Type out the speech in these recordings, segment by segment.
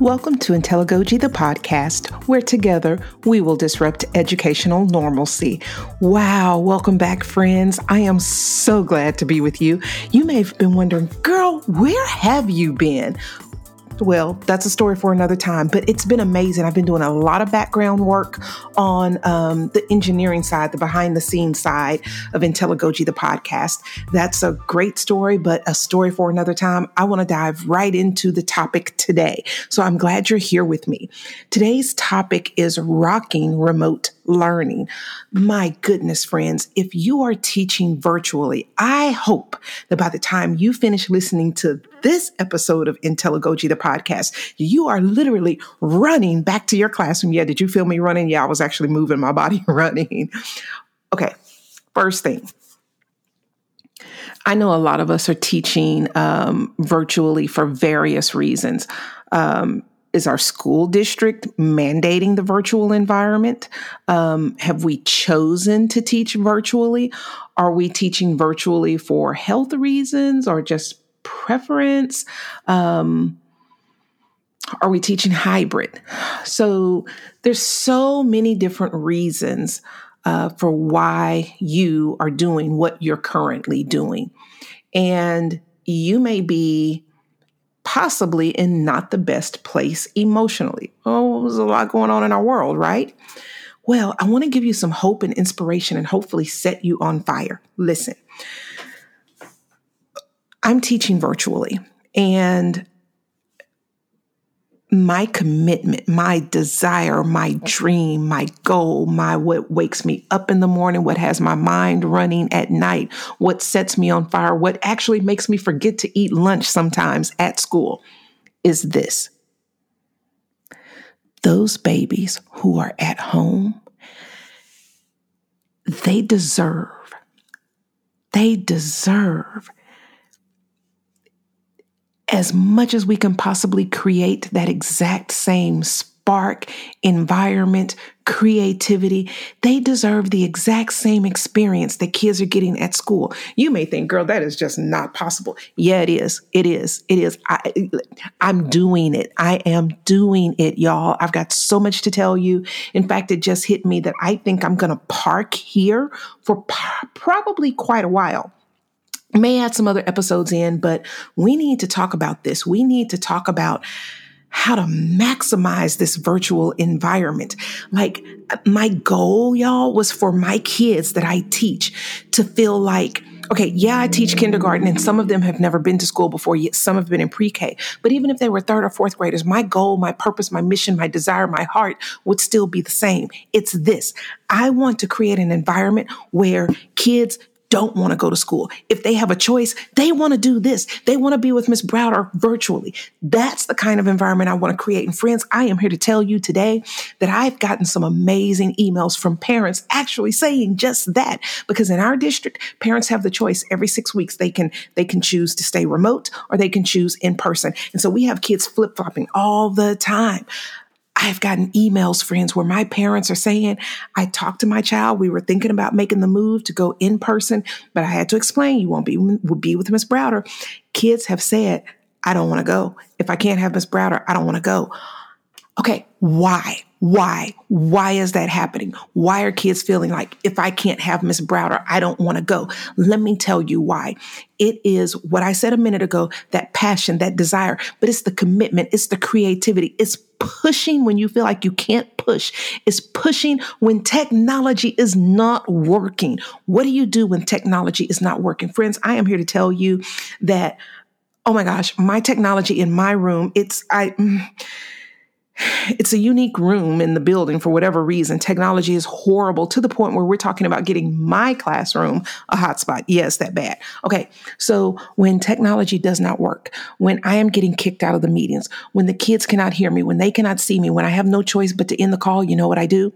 Welcome to Intelligogy, the podcast, where together we will disrupt educational normalcy. Wow, welcome back, friends. I am so glad to be with you. You may have been wondering, girl, where have you been? Well, that's a story for another time, but it's been amazing. I've been doing a lot of background work on um, the engineering side, the behind the scenes side of Intelligogy, the podcast. That's a great story, but a story for another time. I want to dive right into the topic today. So I'm glad you're here with me. Today's topic is rocking remote learning. My goodness, friends, if you are teaching virtually, I hope that by the time you finish listening to this episode of Intelligogy, the podcast, you are literally running back to your classroom. Yeah, did you feel me running? Yeah, I was actually moving my body running. Okay, first thing. I know a lot of us are teaching um, virtually for various reasons. Um, is our school district mandating the virtual environment? Um, have we chosen to teach virtually? Are we teaching virtually for health reasons or just preference? Um, are we teaching hybrid? So there's so many different reasons uh, for why you are doing what you're currently doing. And you may be possibly in not the best place emotionally. Oh, there's a lot going on in our world, right? Well, I want to give you some hope and inspiration and hopefully set you on fire. Listen, I'm teaching virtually, and my commitment, my desire, my dream, my goal, my what wakes me up in the morning, what has my mind running at night, what sets me on fire, what actually makes me forget to eat lunch sometimes at school is this. Those babies who are at home, they deserve, they deserve as much as we can possibly create that exact same spark, environment, creativity, they deserve the exact same experience that kids are getting at school. You may think, girl, that is just not possible. Yeah, it is. It is. It is. I, I'm doing it. I am doing it, y'all. I've got so much to tell you. In fact, it just hit me that I think I'm going to park here for p- probably quite a while may add some other episodes in, but we need to talk about this. We need to talk about how to maximize this virtual environment. Like my goal, y'all, was for my kids that I teach to feel like, okay, yeah, I teach kindergarten and some of them have never been to school before, yet some have been in pre-K. But even if they were third or fourth graders, my goal, my purpose, my mission, my desire, my heart would still be the same. It's this. I want to create an environment where kids don't want to go to school. If they have a choice, they want to do this. They want to be with Miss Browder virtually. That's the kind of environment I want to create. And friends, I am here to tell you today that I've gotten some amazing emails from parents actually saying just that. Because in our district, parents have the choice every six weeks. They can, they can choose to stay remote or they can choose in person. And so we have kids flip flopping all the time. I've gotten emails, friends, where my parents are saying, I talked to my child. We were thinking about making the move to go in person, but I had to explain you won't be, will be with Miss Browder. Kids have said, I don't want to go. If I can't have Miss Browder, I don't want to go. Okay, why? Why? Why is that happening? Why are kids feeling like if I can't have Miss Browder, I don't want to go? Let me tell you why. It is what I said a minute ago, that passion, that desire, but it's the commitment, it's the creativity, it's pushing when you feel like you can't push. It's pushing when technology is not working. What do you do when technology is not working? Friends, I am here to tell you that oh my gosh, my technology in my room, it's I mm, it's a unique room in the building for whatever reason. Technology is horrible to the point where we're talking about getting my classroom a hotspot. Yes, that bad. Okay. So when technology does not work, when I am getting kicked out of the meetings, when the kids cannot hear me, when they cannot see me, when I have no choice but to end the call, you know what I do?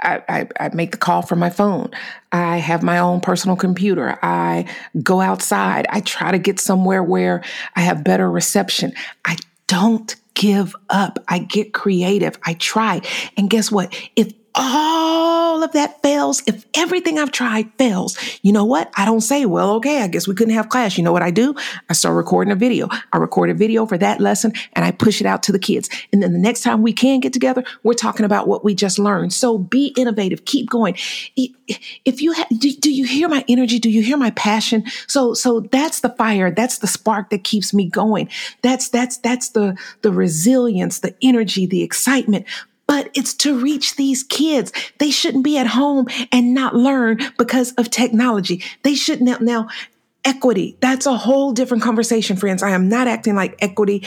I, I, I, make the call from my phone. I have my own personal computer. I go outside. I try to get somewhere where I have better reception. I don't give up. I get creative. I try. And guess what? If all of that fails, if everything I've tried fails, you know what? I don't say, well, okay, I guess we couldn't have class. You know what I do? I start recording a video. I record a video for that lesson and I push it out to the kids. And then the next time we can get together, we're talking about what we just learned. So be innovative, keep going. If you ha- do, do you hear my energy? Do you hear my passion? So, so that's the fire. That's the spark that keeps me going. That's, that's, that's the, the resilience, the energy, the excitement but it's to reach these kids. They shouldn't be at home and not learn because of technology. They shouldn't now equity. That's a whole different conversation, friends. I am not acting like equity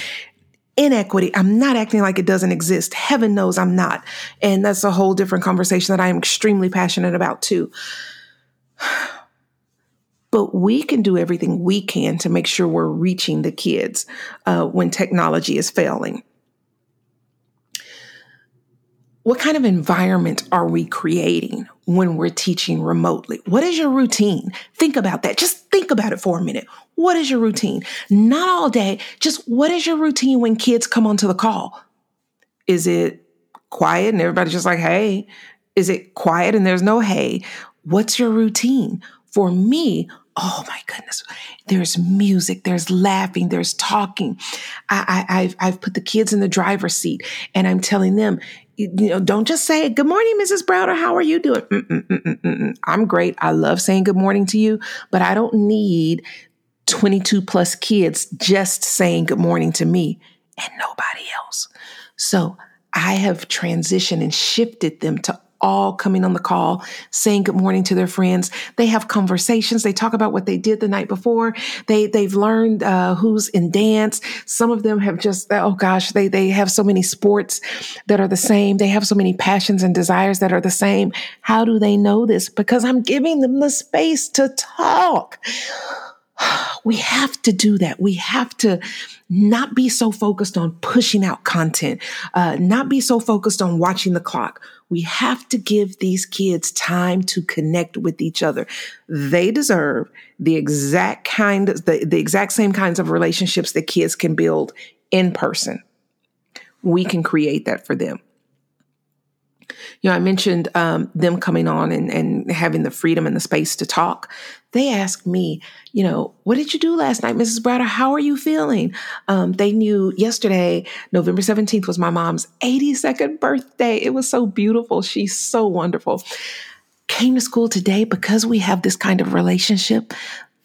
inequity. I'm not acting like it doesn't exist. Heaven knows I'm not. And that's a whole different conversation that I am extremely passionate about too. But we can do everything we can to make sure we're reaching the kids uh, when technology is failing what kind of environment are we creating when we're teaching remotely? What is your routine? Think about that. Just think about it for a minute. What is your routine? Not all day, just what is your routine when kids come onto the call? Is it quiet and everybody's just like, hey? Is it quiet and there's no hey? What's your routine? For me, oh my goodness, there's music, there's laughing, there's talking. I, I, have I've put the kids in the driver's seat and I'm telling them, you know, don't just say, Good morning, Mrs. Browder. How are you doing? Mm-mm-mm-mm-mm. I'm great. I love saying good morning to you, but I don't need 22 plus kids just saying good morning to me and nobody else. So I have transitioned and shifted them to all coming on the call, saying good morning to their friends. They have conversations. They talk about what they did the night before. They they've learned uh, who's in dance. Some of them have just oh gosh, they they have so many sports that are the same. They have so many passions and desires that are the same. How do they know this? Because I'm giving them the space to talk. We have to do that. We have to not be so focused on pushing out content, uh, not be so focused on watching the clock. We have to give these kids time to connect with each other. They deserve the exact kind of, the, the exact same kinds of relationships that kids can build in person. We can create that for them. You know, I mentioned um, them coming on and, and having the freedom and the space to talk. They asked me, you know, what did you do last night, Mrs. Browder? How are you feeling? Um, they knew yesterday, November 17th, was my mom's 82nd birthday. It was so beautiful. She's so wonderful. Came to school today because we have this kind of relationship.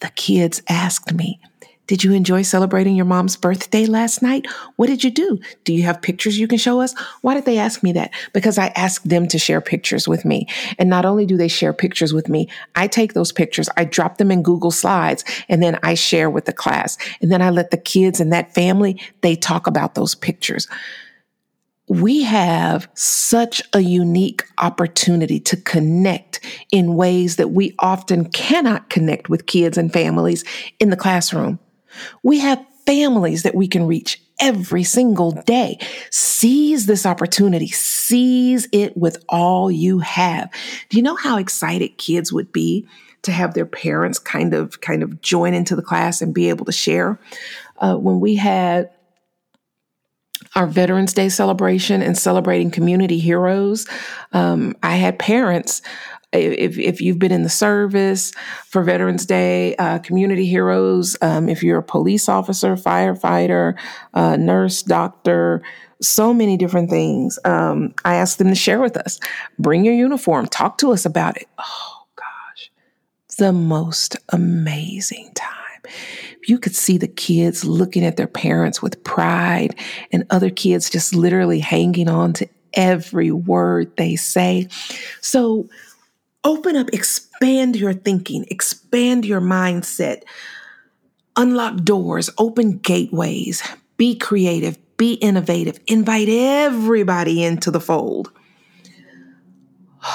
The kids asked me, did you enjoy celebrating your mom's birthday last night? What did you do? Do you have pictures you can show us? Why did they ask me that? Because I asked them to share pictures with me. And not only do they share pictures with me, I take those pictures, I drop them in Google Slides, and then I share with the class. And then I let the kids and that family, they talk about those pictures we have such a unique opportunity to connect in ways that we often cannot connect with kids and families in the classroom. We have families that we can reach every single day. Seize this opportunity. Seize it with all you have. Do you know how excited kids would be to have their parents kind of kind of join into the class and be able to share? Uh, when we had our Veterans Day celebration and celebrating community heroes, um, I had parents if, if you've been in the service for Veterans Day, uh, community heroes, um, if you're a police officer, firefighter, uh, nurse, doctor, so many different things. Um, I asked them to share with us. Bring your uniform, talk to us about it. Oh gosh, the most amazing time. You could see the kids looking at their parents with pride, and other kids just literally hanging on to every word they say. So, Open up, expand your thinking, expand your mindset, unlock doors, open gateways, be creative, be innovative, invite everybody into the fold.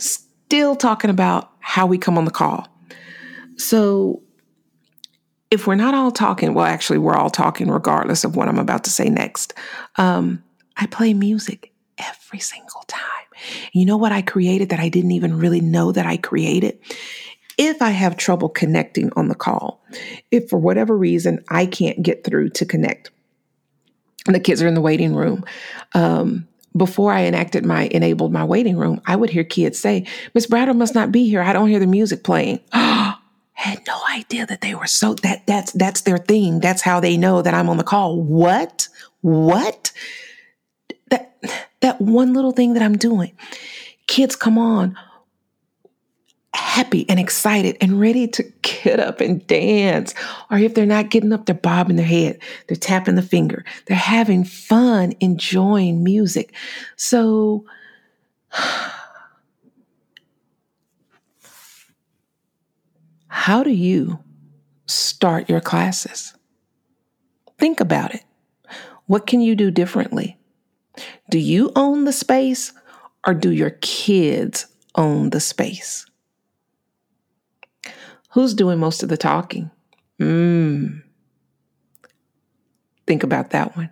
Still talking about how we come on the call. So, if we're not all talking, well, actually, we're all talking regardless of what I'm about to say next. Um, I play music every single time. You know what I created that I didn't even really know that I created? If I have trouble connecting on the call, if for whatever reason I can't get through to connect, the kids are in the waiting room. Um, before I enacted my enabled my waiting room, I would hear kids say, Miss Browder must not be here. I don't hear the music playing. Had no idea that they were so that that's that's their thing. That's how they know that I'm on the call. What? What? That one little thing that I'm doing. Kids come on happy and excited and ready to get up and dance. Or if they're not getting up, they're bobbing their head, they're tapping the finger, they're having fun, enjoying music. So, how do you start your classes? Think about it. What can you do differently? Do you own the space or do your kids own the space? Who's doing most of the talking? Mmm. Think about that one.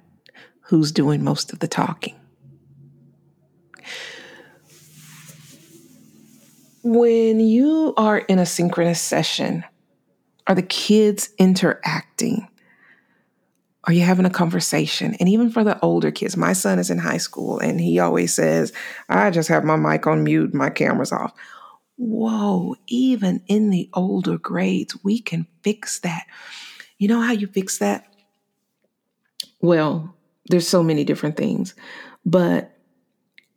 Who's doing most of the talking? When you are in a synchronous session, are the kids interacting? Are you having a conversation? And even for the older kids, my son is in high school and he always says, I just have my mic on mute, my camera's off whoa, even in the older grades, we can fix that. You know how you fix that? Well, there's so many different things, but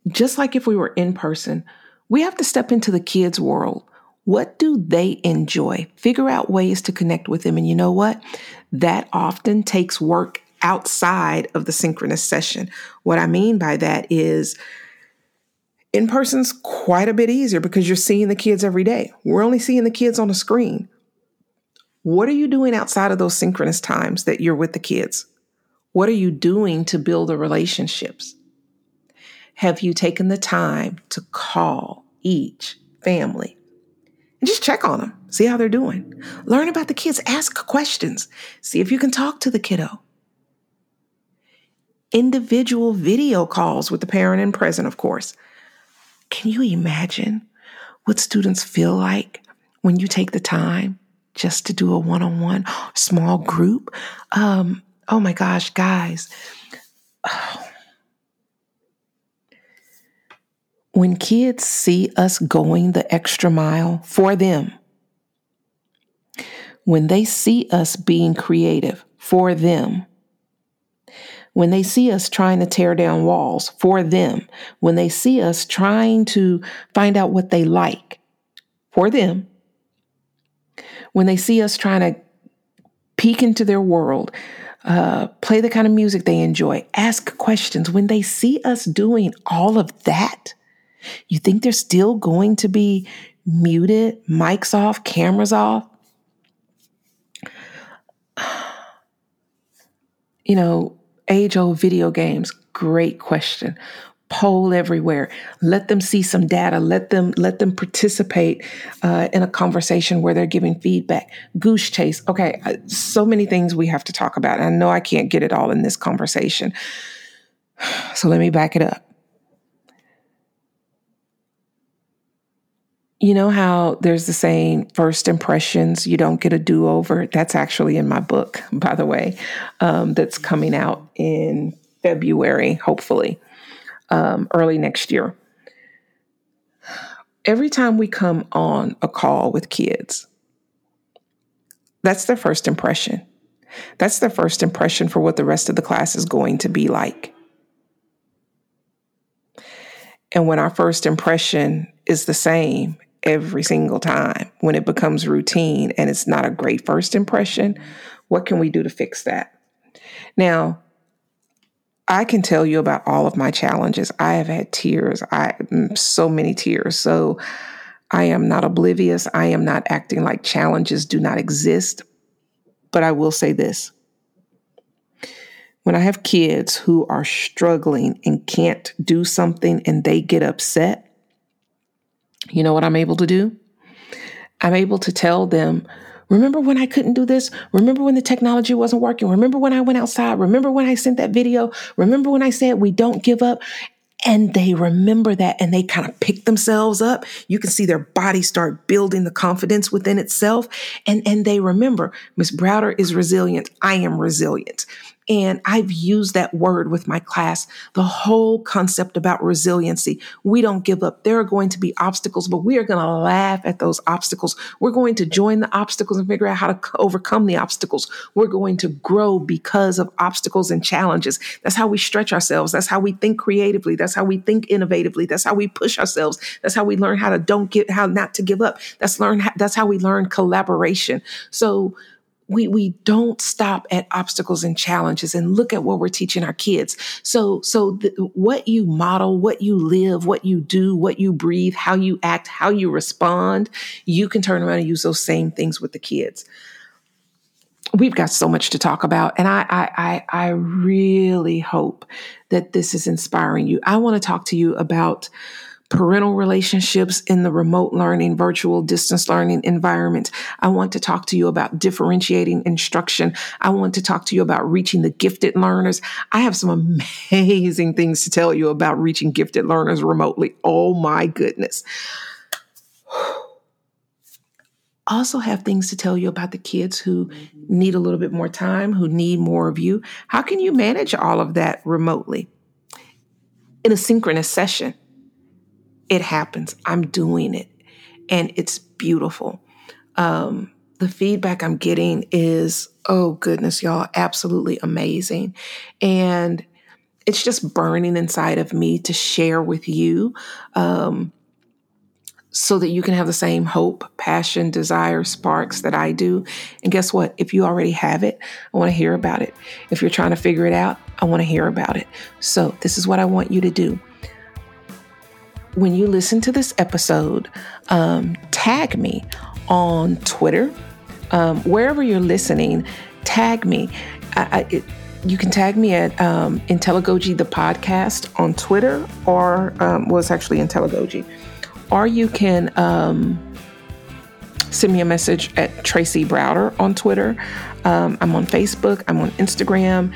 just like if we were in person, we have to step into the kids' world. What do they enjoy? Figure out ways to connect with them. And you know what? That often takes work outside of the synchronous session. What I mean by that is, in person's quite a bit easier because you're seeing the kids every day. We're only seeing the kids on a screen. What are you doing outside of those synchronous times that you're with the kids? What are you doing to build the relationships? Have you taken the time to call each family and just check on them, see how they're doing? Learn about the kids, ask questions, see if you can talk to the kiddo. Individual video calls with the parent and present, of course. Can you imagine what students feel like when you take the time just to do a one on one small group? Um, oh my gosh, guys. Oh. When kids see us going the extra mile for them, when they see us being creative for them, when they see us trying to tear down walls for them, when they see us trying to find out what they like for them, when they see us trying to peek into their world, uh, play the kind of music they enjoy, ask questions, when they see us doing all of that, you think they're still going to be muted, mics off, cameras off? You know, age old video games? Great question. Poll everywhere. Let them see some data. Let them let them participate uh, in a conversation where they're giving feedback. GooseChase. Okay, so many things we have to talk about. I know I can't get it all in this conversation, so let me back it up. You know how there's the saying, first impressions, you don't get a do over? That's actually in my book, by the way, um, that's coming out in February, hopefully, um, early next year. Every time we come on a call with kids, that's their first impression. That's their first impression for what the rest of the class is going to be like. And when our first impression is the same every single time when it becomes routine and it's not a great first impression, what can we do to fix that? Now, I can tell you about all of my challenges. I have had tears, I mm, so many tears. So I am not oblivious. I am not acting like challenges do not exist. But I will say this. When I have kids who are struggling and can't do something and they get upset, you know what I'm able to do? I'm able to tell them, remember when I couldn't do this? Remember when the technology wasn't working? Remember when I went outside? Remember when I sent that video? Remember when I said we don't give up? And they remember that and they kind of pick themselves up. You can see their body start building the confidence within itself. And, and they remember Miss Browder is resilient. I am resilient. And I've used that word with my class, the whole concept about resiliency. We don't give up. There are going to be obstacles, but we are going to laugh at those obstacles. We're going to join the obstacles and figure out how to overcome the obstacles. We're going to grow because of obstacles and challenges. That's how we stretch ourselves. That's how we think creatively. That's how we think innovatively. That's how we push ourselves. That's how we learn how to don't get, how not to give up. That's learn, that's how we learn collaboration. So we we don't stop at obstacles and challenges and look at what we're teaching our kids. So so what you model what you live what you do what you breathe how you act how you respond you can turn around and use those same things with the kids. We've got so much to talk about and I, I i i really hope that this is inspiring you. I want to talk to you about parental relationships in the remote learning, virtual distance learning environment. I want to talk to you about differentiating instruction. I want to talk to you about reaching the gifted learners. I have some amazing things to tell you about reaching gifted learners remotely. Oh my goodness. also have things to tell you about the kids who mm-hmm. need a little bit more time, who need more of you. How can you manage all of that remotely in a synchronous session? It happens. I'm doing it. And it's beautiful. Um, the feedback I'm getting is, oh goodness, y'all, absolutely amazing. And it's just burning inside of me to share with you um, so that you can have the same hope, passion, desire, sparks that I do. And guess what? If you already have it, I want to hear about it. If you're trying to figure it out, I want to hear about it. So, this is what I want you to do when you listen to this episode, um, tag me on Twitter. Um, wherever you're listening, tag me. I, I, it, you can tag me at um, Intelligogy the podcast on Twitter, or um, well, it's actually Intelligogy, or you can um, send me a message at Tracy Browder on Twitter. Um, I'm on Facebook. I'm on Instagram.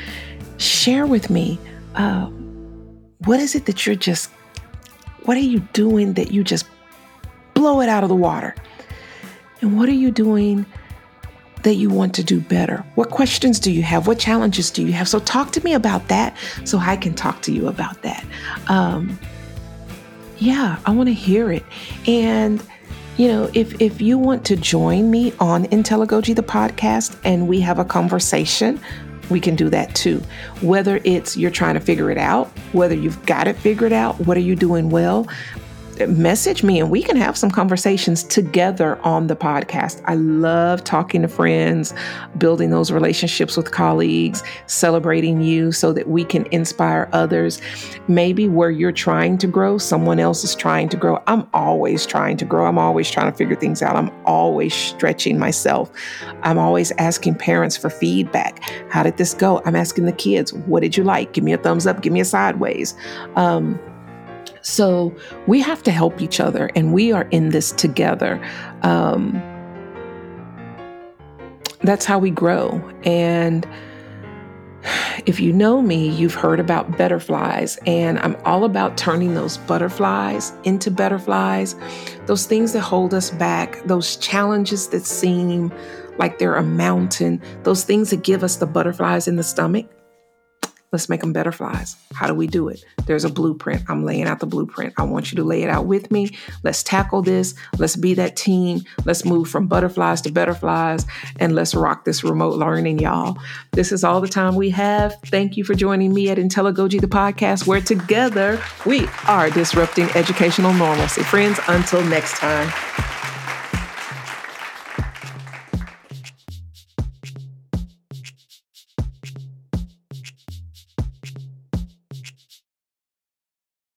Share with me uh, what is it that you're just what are you doing that you just blow it out of the water? And what are you doing that you want to do better? What questions do you have? What challenges do you have? So, talk to me about that so I can talk to you about that. Um, yeah, I want to hear it. And you know, if if you want to join me on Intelligogy the podcast and we have a conversation we can do that too. Whether it's you're trying to figure it out, whether you've got it figured out, what are you doing well? Message me and we can have some conversations together on the podcast. I love talking to friends, building those relationships with colleagues, celebrating you so that we can inspire others. Maybe where you're trying to grow, someone else is trying to grow. I'm always trying to grow. I'm always trying to figure things out. I'm always stretching myself. I'm always asking parents for feedback. How did this go? I'm asking the kids, what did you like? Give me a thumbs up, give me a sideways. Um, so we have to help each other, and we are in this together. Um, that's how we grow. And if you know me, you've heard about butterflies, and I'm all about turning those butterflies into butterflies, those things that hold us back, those challenges that seem like they're a mountain, those things that give us the butterflies in the stomach. Let's make them butterflies. How do we do it? There's a blueprint. I'm laying out the blueprint. I want you to lay it out with me. Let's tackle this. Let's be that team. Let's move from butterflies to butterflies and let's rock this remote learning, y'all. This is all the time we have. Thank you for joining me at Intelligogy, the podcast, where together we are disrupting educational normalcy. Friends, until next time.